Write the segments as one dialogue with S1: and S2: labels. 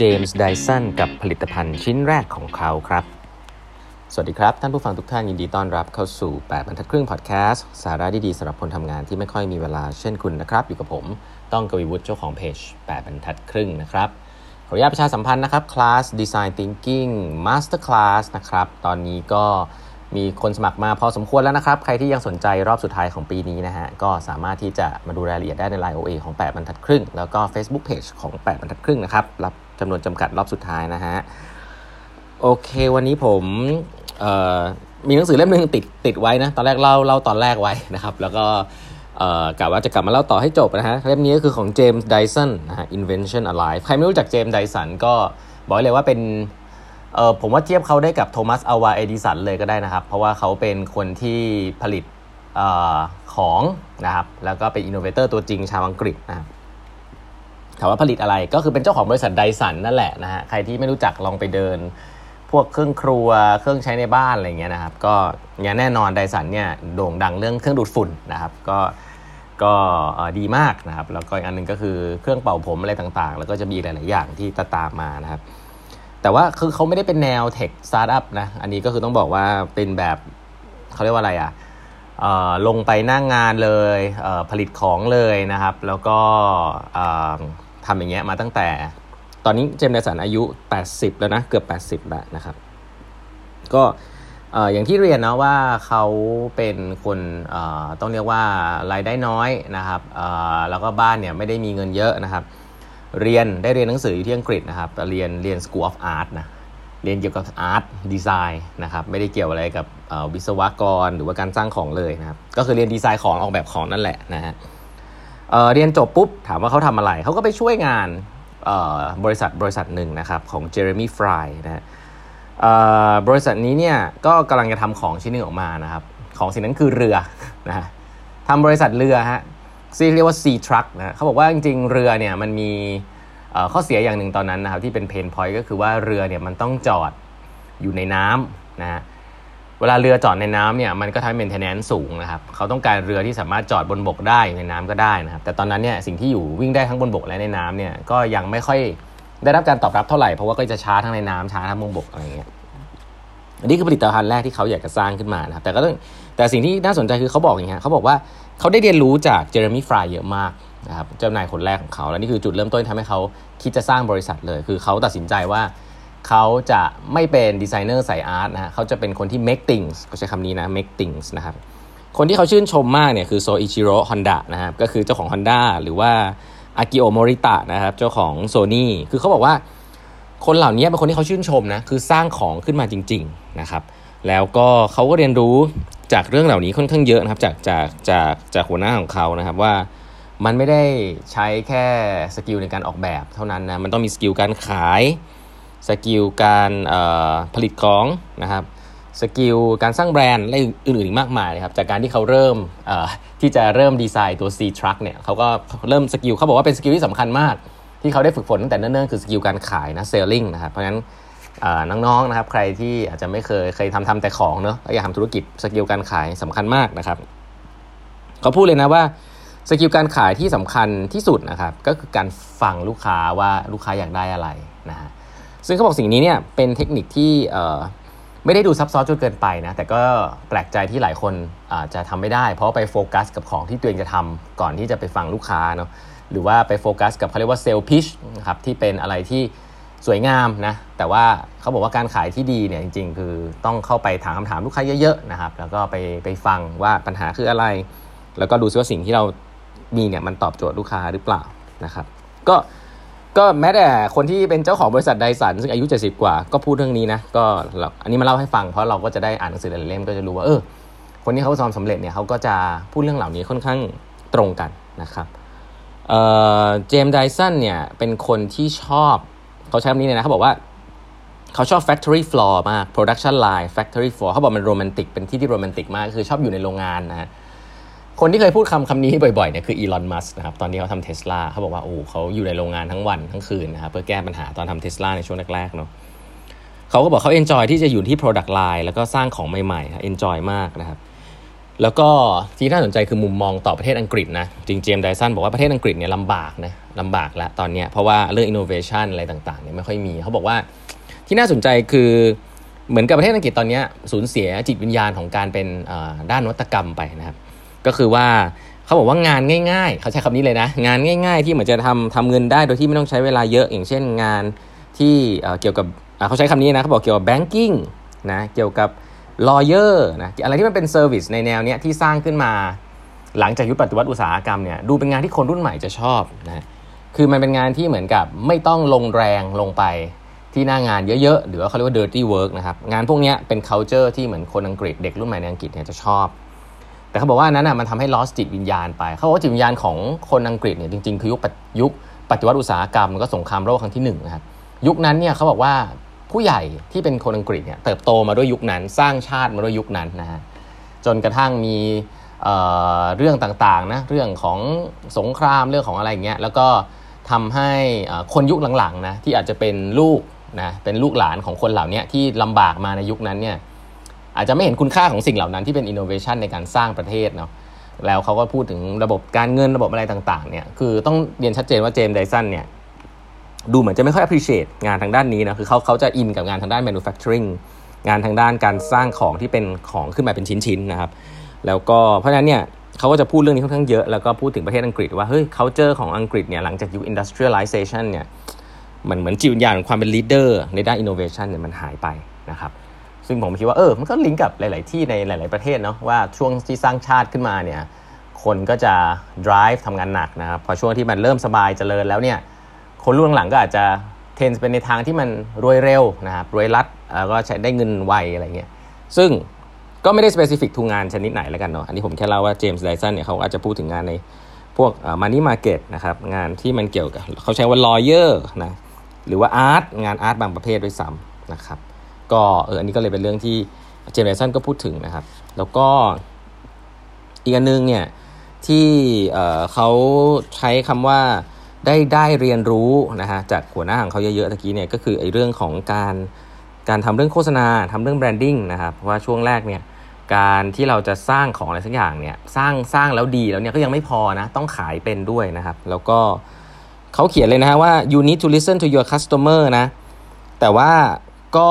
S1: เจมส์ไดสันกับผลิตภัณฑ์ชิ้นแรกของเขาครับ สวัสดีครับ ท่านผู้ฟังทุกท่านยินดีต้อนรับเข้าสู่ 8บรรทัดครึ่งพอดแคสต์สาระดีๆสำหรับคนทำงานที่ไม่ค่อยมีเวลาเช่นคุณนะครับ อยู่กับผมต้องกวีวุฒิเจ้าของเพจ8บรรทัดครึ่งนะครับขออนุญาตประชาสัมพันธ์นะครับคลาส Design Thinking Master Class นะครับตอนนี้ก็มีคนสมัครมาพอสมควรแล้วนะครับ ใครที่ยังสนใจรอบสุดท้ายของปีนี้นะฮะก็สามารถที่จะมาดูรายละเอียดได้ใน Line OA ของ 8 บรรทัดครึ่ง แล้วก็ Facebook Page ของ 8 บรรทัดครึ่งนะครับ รับ จำนวนจำกัดรอบสุดท้ายนะฮะ โอเค วันนี้ผมมีหนังสือเล่มหนึ่งติดติดไว้นะ ตอนแรกเล่าเล่าตอนแรกไว้นะครับ แล้วก็กะว่าจะกลับมาเล่าต่อให้จบนะฮะ เล่มนี้ก็คือของเจมส์ไดสันนะฮะ Invention A Life ใครไม่รู้จักเจมส์ไดสันก็บอกเลยว่าเป็นเออผมว่าเทียบเขาได้กับโทมัสอัลวาเอดิสันเลยก็ได้นะครับ เพราะว่าเขาเป็นคนที่ผลิตอของนะครับ แล้วก็เป็น innovator ตัวจริงชาวอังกฤษนะครับ ถามว่าผลิตอะไรก็คือเป็นเจ้าของบริษัทไดสันนั่นแหละนะฮะใครที่ไม่รู้จักลองไปเดิน พวกเครื่องครัวเครื่องใช้ในบ้านอะไรเงี้ยนะครับ ก็อย่างแน่นอนไดสันเนี่ยโด่งดังเรื่องเครื่องดูดฝุ่นนะครับ ก็ก็ดีมากนะครับ แล้วก็อีกอันหนึ่งก็คือเครื่องเป่าผมอะไรต่างๆ แล้วก็จะมีหลาย ๆ อย่างที่ตามมานะครับ แต่ว่าคือเขาไม่ได้เป็นแนว tech startup นะอันนี้ก็คือต้องบอกว่าเป็นแบบเขาเรียกว่าอะไรอะ่ะลงไปนั่งงานเลยผลิตของเลยนะครับ แล้วก็ ทำอย่างเงี้ยมาตั้งแต่ ตอนนี้เจมส์เดสันอายุ 80 แล้วนะ เกือบ 80 แล้วนะครับ ก็อย่างที่เรียนนะว่าเขาเป็นคนต้องเรียกว่ารายได้น้อยนะครับแล้วก็บ้านเนี่ยไม่ได้มีเงินเยอะนะครับ เรียนได้เรียนหนังสืออยู่ที่อังกฤษนะครับเรียนเรียน School of Art นะเรียนเกี่ยวกับ Art Design นะครับไม่ได้เกี่ยวอะไรกับวิศวกรหรือว่าการสร้างของเลยนะครับก็คือเรียนดีไซน์ของออกแบบของนั่นแหละนะฮะ เเรียนจบปุ๊บ ถามว่าเขาทำอะไร เขาก็ไปช่วยงานบริษัทบริษัทหนึ่งนะครับของเจเรมี่ฟรายนะบริษัทนี้เนี่ยก็กำลังจะทำของชิ้นหนึ่งออกมานะครับ ของสิ่งนั้นคือเรือนะฮะทำบริษัทเรือฮะซีเรียกว่า Sea Truck นะเขาบอกว่าจริงๆ เรือเนี่ยมันมีข้อเสียอย่างหนึ่งตอนนั้นนะครับที่เป็นเพนพอยต์ก็คือว่าเรือเนี่ยมันต้องจอดอยู่ในน้ำนะฮะ เวลาเรือจอดในน้ำเนี่ยมันก็ทำให้ maintenance สูงนะครับเขาต้องการเรือที่สามารถจอดบนบกได้ในน้ำก็ได้นะครับแต่ตอนนั้นเนี่ยสิ่งที่อยู่วิ่งได้ทั้งบนบกและในน้ำเนี่ยก็ยังไม่ค่อยได้รับการตอบรับเท่าไหร่เพราะว่าก็จะช้าทั้งในน้ำช้าทั้งบนบกอะไรเงี้ยอันนี้คือผลิตภัณฑ์แรกที่เขาอยากจะสร้างขึ้นมานะครับแต่ก็ต้องแต่สิ่งที่น่าสนใจคือเขาบอกอย่างเงี้ยเขาบอกว่าเขาได้เรียนรู้จากเจเรมี่ฟรายเยอะมากนะครับเจ้านายคนแรกของเขา และนี่คือจุดเริ่มต้นทำให้เขาคิดจะสร้างบริษัทเลย คือเขาตัดสินใจว่า เขาจะไม่เป็นดีไซเนอร์สายอาร์ตนะฮะเขาจะเป็นคนที่ make things ก็ใช้คำนี้นะ make things นะครับคนที่เขาชื่นชมมากเนี่ยคือโซอิชิโร่ฮอนดะนะครับก็คือเจ้าของ Honda หรือว่าอากิโอโมริตะนะครับเจ้าของโซนี่คือเขาบอกว่า คนเหล่านี้เป็นคนที่เขาชื่นชมนะคือสร้างของขึ้นมาจริงๆนะครับแล้วก็เขาก็เรียนรู้จากเรื่องเหล่านี้ค่อนข้างเยอะนะครับจากจากจากจากหัวหน้าของเขานะครับว่ามันไม่ได้ใช้แค่ skill ในการออกแบบเท่านั้นนะมันต้องมี skill การขาย skill การผลิตของนะครับ skill การสร้างแบรนด์และอื่นๆอีกมากมายเลยครับจากการที่เขาเริ่มที่จะเริ่มดีไซน์ตัว Sea Truck เนี่ยเขาก็เริ่ม skill เขาบอกว่าเป็น skill ที่สำคัญมาก ที่เขาได้ฝึกฝนตั้งแต่เนิ่นๆคือ skill การขายนะ selling นะครับเพราะฉะนั้นน้องๆนะครับใครที่อาจจะไม่เคยเคยทำทำแต่ของเนอะอยากทำธุรกิจ skill การขายสำคัญมากนะครับเขาพูดเลยนะว่า skill การขายที่สำคัญที่สุดนะครับก็คือการฟังลูกค้าว่าลูกค้าอยากได้อะไรนะฮะ ซึ่งเขาบอกสิ่งนี้เนี่ยเป็นเทคนิคที่ไม่ได้ดูซับซ้อนจนเกินไปนะ แต่ก็แปลกใจที่หลายคนอาจจะทำไม่ได้ เพราะไปโฟกัสกับของที่ตัวเองจะทำก่อนที่จะไปฟังลูกค้าเนาะหรือว่าไปโฟกัสกับเขาเรียกว่า sales pitch นะครับที่เป็นอะไรที่สวยงามนะ แต่ว่าเขาบอกว่าการขายที่ดีเนี่ยจริงๆ คือต้องเข้าไปถามคำถามลูกค้าเยอะๆนะครับ แล้วก็ไปไปฟังว่าปัญหาคืออะไร แล้วก็ดูซิว่าสิ่งที่เรามีเนี่ยมันตอบโจทย์ลูกค้าหรือเปล่านะครับ ก็ ก็แม้แต่คนที่เป็นเจ้าของบริษัทไดสันซึ่งอายุ 70 กว่า ก็พูดเรื่องนี้นะ ก็อันนี้มาเล่าให้ฟังเพราะเราก็จะได้อ่านหนังสือหลายเล่มก็จะรู้ว่าเออคนที่เขาประสบความสำเร็จเนี่ยเขาก็จะพูดเรื่องเหล่านี้ค่อนข้างตรงกันนะครับเจมส์ไดสันเนี่ยเป็นคนที่ชอบเขาใช้คำนี้เลยนะเขาบอกว่าเขาชอบ factory floor มาก production line factory floor เขาบอกมันโรแมนติกเป็นที่ที่โรแมนติกมากคือชอบอยู่ในโรงงานนะฮะ คนที่เคยพูดคำคำนี้บ่อยๆเนี่ยคืออีลอน มัสก์นะครับ ตอนที่เขาทำเทสลาเขาบอกว่า โอ้เขาอยู่ในโรงงานทั้งวันทั้งคืนนะครับ เพื่อแก้ปัญหาตอนทำเทสลาในช่วงแรกๆเนาะเขาก็บอกเขา enjoy ที่จะอยู่ที่ Product Line แล้วก็สร้างของใหม่ๆ enjoy มากนะครับ แล้วก็ที่น่าสนใจคือมุมมองต่อประเทศอังกฤษนะ จริงเจมส์ไดสันบอกว่าประเทศอังกฤษเนี่ยลำบากนะลำบากแล้วตอนนี้เพราะว่าเรื่องอินโนเวชันอะไรต่างๆเนี่ยไม่ค่อยมีเขาบอกว่าที่น่าสนใจคือเหมือนกับประเทศอังกฤษตอนนี้สูญเสียจิตวิญญาณของการเป็นด้านนวัตกรรมไปนะครับ ก็คือว่าเขาบอกว่างานง่าย ๆ เขาใช้คำนี้เลยนะ งานง่าย ๆ ที่เหมือนจะทำทำเงินได้โดยที่ไม่ต้องใช้เวลาเยอะอย่างเช่นงานที่เกี่ยวกับเขาใช้คำนี้นะเขาบอกเกี่ยวกับ banking นะเกี่ยวกับ lawyer นะอะไรที่มันเป็น service ในแนวเนี้ยที่สร้างขึ้นมา หลังจากยุคปฏิวัติอุตสาหกรรมเนี่ยดูเป็นงานที่คนรุ่นใหม่จะชอบนะคือมันเป็นงานที่เหมือนกับไม่ต้องลงแรงลงไปที่หน้างานเยอะๆ หรือว่าเขาเรียกว่า dirty work นะครับ งานพวกนี้เป็น culture ที่เหมือนคนอังกฤษเด็กรุ่นใหม่ในอังกฤษเนี่ยจะชอบ แต่เขาบอกว่านั้นอะมันทำให้ lost จิตวิญญาณไป เขาบอกว่าจิตวิญญาณของคนอังกฤษเนี่ยจริงๆ คือยุคยุคปฏิวัติอุตสาหกรรมก็สงครามโลกครั้งที่1นะครับยุคนั้นเนี่ยเขาบอกว่าผู้ใหญ่ที่เป็นคนอังกฤษเนี่ยเติบโตมาด้วยยุคนั้น สร้างชาติมาด้วยยุคนั้นนะฮะจนกระทั่งมีเเรื่องต่างๆนะเรื่องของสงครามเรื่องของอะไรเงี้ยแล้วก็ทำให้คนยุคหลังๆนะที่อาจจะเป็นลูกนะเป็นลูกหลานของคนเหล่านี้ที่ลำบากมาในยุคนั้นเนี่ย อาจจะไม่เห็นคุณค่าของสิ่งเหล่านั้นที่เป็นอินโนเวชันในการสร้างประเทศเนาะแล้วเขาก็พูดถึงระบบการเงินระบบอะไรต่างๆเนี่ยคือต้องเรียนชัดเจนว่าเจมส์ไดสันเนี่ยดูเหมือนจะไม่ค่อย appreciate งานทางด้านนี้นะคือเขาเขาจะอินกับงานทางด้าน manufacturing งานทางด้านการสร้างของที่เป็นของขึ้นมาเป็นชิ้นๆนะครับแล้วก็เพราะฉะนั้นเนี่ยเขาก็จะพูดเรื่องนี้ค่อนข้างเยอะ แล้วก็พูดถึงประเทศอังกฤษว่าเฮ้ย culture ของอังกฤษเนี่ยหลังจากยุค industrialization เนี่ยมันเหมือนจิตวิญญาณของความเป็น leader ในด้าน innovation เนี่ยมันหายไปนะครับ ซึ่งผมคิดว่าเออมันก็ลิงก์กับหลาย ๆ ที่ในหลาย ๆ ประเทศเนาะว่าช่วงที่สร้างชาติขึ้นมาเนี่ยคนก็จะ drive ทำงานหนักนะครับพอช่วงที่มันเริ่มสบายเจริญแล้วเนี่ยคนรุ่นหลังก็อาจจะเทนเป็นในทางที่มันรวยเร็วนะครับรวบรัดแล้วก็ใช้ได้เงินไวอะไรเงี้ยซึ่งก็ไม่ได้ specific ทุกงานชนิดไหนแล้วกันเนาะอันนี้ผมแค่เล่าว่าเจมส์ไดสันเนี่ยเขาอาจจะพูดถึงงานในพวก money market นะครับงานที่มันเกี่ยวกับเขาใช้ว่า lawyer นะหรือว่า art งาน art บางประเภทด้วยซ้ำนะครับ ก็เอออันนี้ก็เลยเป็นเรื่องที่เจมส์ไดสันก็พูดถึงนะครับ แล้วก็อีกอันนึงเนี่ยที่เขาใช้คำว่าได้ได้เรียนรู้นะฮะจากหัวหน้าของเขาเยอะๆตะกี้เนี่ยก็คือไอ้เรื่องของการการทำเรื่องโฆษณาทำเรื่องแบรนดิ้งนะครับเพราะว่าช่วงแรกเนี่ยการที่เราจะสร้างของอะไรสักอย่างเนี่ยสร้างสร้างแล้วดีแล้วเนี่ยก็ยังไม่พอนะต้องขายเป็นด้วยนะครับ แล้วก็เขาเขียนเลยนะฮะว่า you need to listen to your customer นะแต่ว่าก็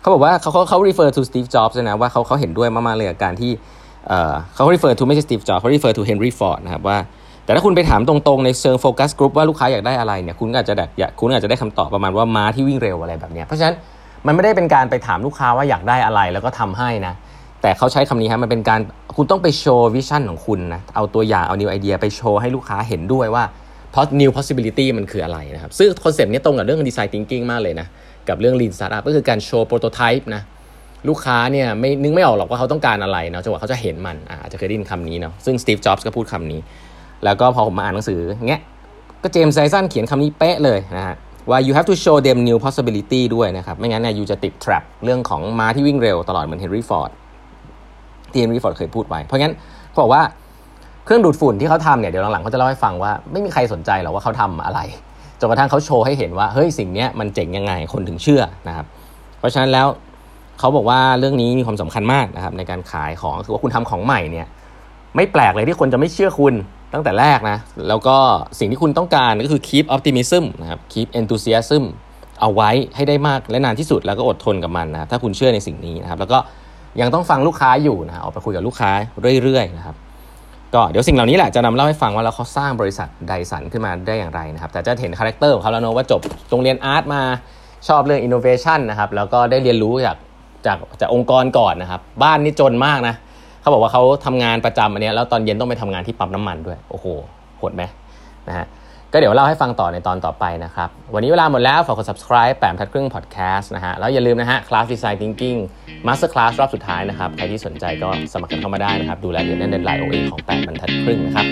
S1: เขาบอกว่าเขาเขาเขา refer to Steve Jobs นะว่าเขาเขาเห็นด้วยมากๆเลยกับการที่เขา refer to ไม่ใช่ Steve Jobs เขา refer to Henry Ford นะครับว่า แต่ถ้าคุณไปถามตรงๆ ในเชิง focus group ว่าลูกค้าอยากได้อะไรเนี่ยคุณอาจจะอยากคุณอาจจะได้คำตอบประมาณว่าม้าที่วิ่งเร็วอะไรแบบนี้เพราะฉะนั้นมันไม่ได้เป็นการไปถามลูกค้าว่าอยากได้อะไรแล้วก็ทำให้นะแต่เขาใช้คำนี้ครับมันเป็นการคุณต้องไปโชว์ vision ของคุณนะเอาตัวอย่างเอา new idea ไปโชว์ให้ลูกค้าเห็นด้วยว่า new possibility มันคืออะไรนะครับ ซึ่งคอนเซปต์นี้ตรงกับเรื่อง design thinking มากเลยนะ กับเรื่อง lean startup ก็คือการโชว์ prototype นะ ลูกค้าเนี่ยไม่นึกไม่ออกหรอกว่าเขาต้องการอะไรเนาะจนกว่าเขาจะเห็นมันอาจจะเคยได้ยินคำนี้เนาะ ซึ่ง Steve Jobs ก็พูดคำนี้ แล้วก็พอผมมาอ่านหนังสือเงี้ย ก็เจมส์ไดสันเขียนคำนี้เป๊ะเลยนะฮะว่า you have to show them new possibility ด้วยนะครับ ไม่งั้นเนี่ย you จะติด trap เรื่องของม้าที่วิ่งเร็วตลอดเหมือนเฮนรี่ฟอร์ดที่เฮนรี่ฟอร์ดเคยพูดไว้ เพราะงั้นเขาบอกว่า เครื่องดูดฝุ่นที่เขาทำเนี่ยเดี๋ยวหลังๆเขาจะเล่าให้ฟังว่าไม่มีใครสนใจหรอกว่าเขาทำอะไรจนกระทั่งเขาโชว์ให้เห็นว่าเฮ้ยสิ่งนี้มันเจ๋งยังไงคนถึงเชื่อนะครับ เพราะฉะนั้นแล้วเขาบอกว่าเรื่องนี้มีความสำคัญมากนะครับ ในการขายของคือว่าคุณทำของใหม่เนี่ยไม่แปลกเลยที่คนจะไม่เชื่อคุณตั้งแต่แรกนะ แล้วก็สิ่งที่คุณต้องการก็คือ keep optimism นะครับ keep enthusiasm เอาไว้ให้ได้มากและนานที่สุดแล้วก็อดทนกับมันนะถ้าคุณเชื่อในสิ่งนี้นะครับ แล้วก็ยังต้องฟังลูกค้าอยู่นะออกไปคุยกับลูกค้าเรื่อยๆนะครับ ก็เดี๋ยวสิ่งเหล่านี้แหละจะนำเล่าให้ฟังว่าแล้วเขาสร้างบริษัทไดสันขึ้นมาได้อย่างไรนะครับ แต่จะเห็น character ของเขาแล้วเนาะว่าจบโรงเรียน art มาชอบเรื่องอินโนเวชันนะครับแล้วก็ได้เรียนรู้จากจากจากองค์กรก่อนนะครับ บ้านนี่จนมากนะเขาบอกว่าเขาทำงานประจำอันนี้แล้วตอนเย็นต้องไปทำงานที่ปั๊มน้ำมันด้วยโอ้โหโหดไหมนะฮะก็เดี๋ยวเล่าให้ฟังต่อในตอนต่อไปนะครับ วันนี้เวลาหมดแล้วฝากกด subscribe แปดบรรทัดครึ่ง podcast นะฮะแล้วอย่าลืมนะฮะ class design thinking masterclass รอบสุดท้ายนะครับ ใครที่สนใจก็สมัครกันเข้ามาได้นะครับ ดูรายละเอียดในไลน์ OA ของแปดบรรทัดครึ่งนะครับ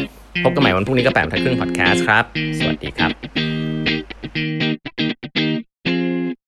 S1: พบกันใหม่วันพรุ่งนี้ก็แปมทัดครึ่งพอดแคสต์ครับ สวัสดีครับ